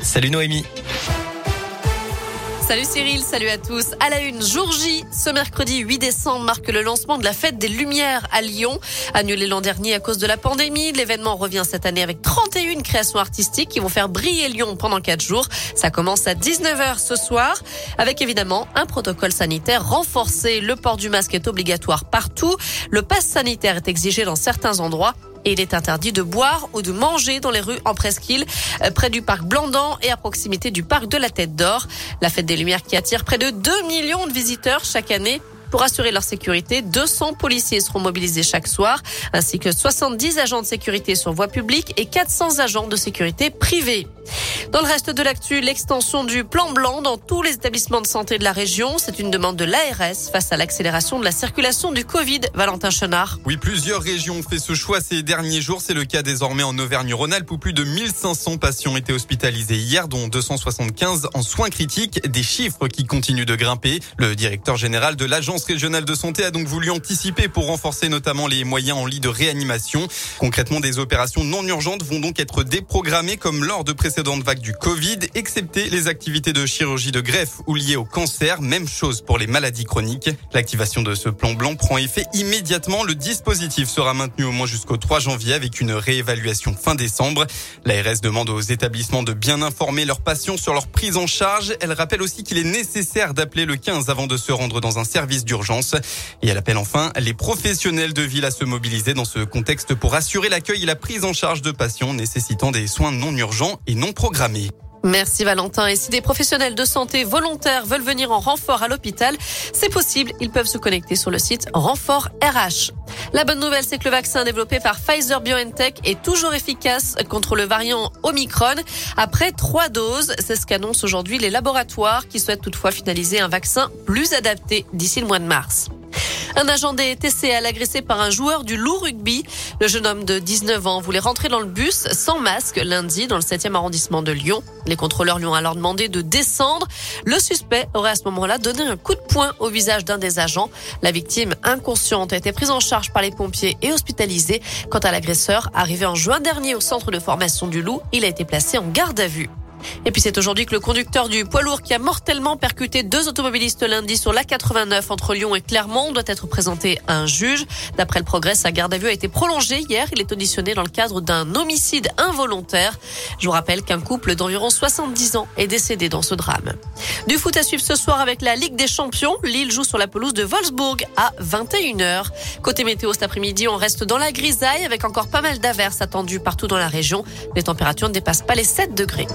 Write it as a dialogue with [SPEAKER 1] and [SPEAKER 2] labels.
[SPEAKER 1] Salut Noémie.
[SPEAKER 2] Salut Cyril, salut à tous. À la une, jour J, ce mercredi 8 décembre marque le lancement de la fête des Lumières à Lyon. Annulé l'an dernier à cause de la pandémie, l'événement revient cette année avec 31 créations artistiques qui vont faire briller Lyon pendant 4 jours. Ça commence à 19h ce soir avec évidemment un protocole sanitaire renforcé. Le port du masque est obligatoire partout. Le pass sanitaire est exigé dans certains endroits et il est interdit de boire ou de manger dans les rues en presqu'île, euh, près du parc Blandan et à proximité du parc de la Tête d'Or. La fête des Lumières qui attire près de 2 millions de visiteurs chaque année. Pour assurer leur sécurité, 200 policiers seront mobilisés chaque soir, ainsi que 70 agents de sécurité sur voie publique et 400 agents de sécurité privés. Dans le reste de l'actu, l'extension du plan blanc dans tous les établissements de santé de la région, c'est une demande de l'ARS face à l'accélération de la circulation du Covid. Valentin Chenard.
[SPEAKER 3] Oui, plusieurs régions ont fait ce choix ces derniers jours. C'est le cas désormais en Auvergne-Rhône-Alpes où plus de 1500 patients étaient hospitalisés hier, dont 275 en soins critiques. Des chiffres qui continuent de grimper. Le directeur général de l'Agence régionale de santé a donc voulu anticiper pour renforcer notamment les moyens en lit de réanimation. Concrètement, des opérations non urgentes vont donc être déprogrammées comme lors de précédentes vagues du Covid, excepté les activités de chirurgie de greffe ou liées au cancer. Même chose pour les maladies chroniques. L'activation de ce plan blanc prend effet immédiatement. Le dispositif sera maintenu au moins jusqu'au 3 janvier avec une réévaluation fin décembre. L'ARS demande aux établissements de bien informer leurs patients sur leur prise en charge. Elle rappelle aussi qu'il est nécessaire d'appeler le 15 avant de se rendre dans un service d'urgence. Et elle appelle enfin les professionnels de ville à se mobiliser dans ce contexte pour assurer l'accueil et la prise en charge de patients nécessitant des soins non urgents et non programmés.
[SPEAKER 2] Merci Valentin. Et si des professionnels de santé volontaires veulent venir en renfort à l'hôpital, c'est possible. Ils peuvent se connecter sur le site Renfort RH. La bonne nouvelle, c'est que le vaccin développé par Pfizer BioNTech est toujours efficace contre le variant Omicron. Après trois doses, c'est ce qu'annoncent aujourd'hui les laboratoires qui souhaitent toutefois finaliser un vaccin plus adapté d'ici le mois de mars. Un agent des TCL agressé par un joueur du loup rugby. Le jeune homme de 19 ans voulait rentrer dans le bus sans masque lundi dans le 7e arrondissement de Lyon. Les contrôleurs lui ont alors demandé de descendre. Le suspect aurait à ce moment-là donné un coup de poing au visage d'un des agents. La victime inconsciente a été prise en charge par les pompiers et hospitalisée. Quant à l'agresseur, arrivé en juin dernier au centre de formation du loup, il a été placé en garde à vue. Et puis c'est aujourd'hui que le conducteur du poids lourd qui a mortellement percuté deux automobilistes lundi sur l'A89 entre Lyon et Clermont doit être présenté à un juge. D'après le progrès, sa garde à vue a été prolongée hier. Il est auditionné dans le cadre d'un homicide involontaire. Je vous rappelle qu'un couple d'environ 70 ans est décédé dans ce drame. Du foot à suivre ce soir avec la Ligue des Champions. Lille joue sur la pelouse de Wolfsburg à 21h. Côté météo cet après-midi, on reste dans la grisaille avec encore pas mal d'averses attendues partout dans la région. Les températures ne dépassent pas les 7 degrés.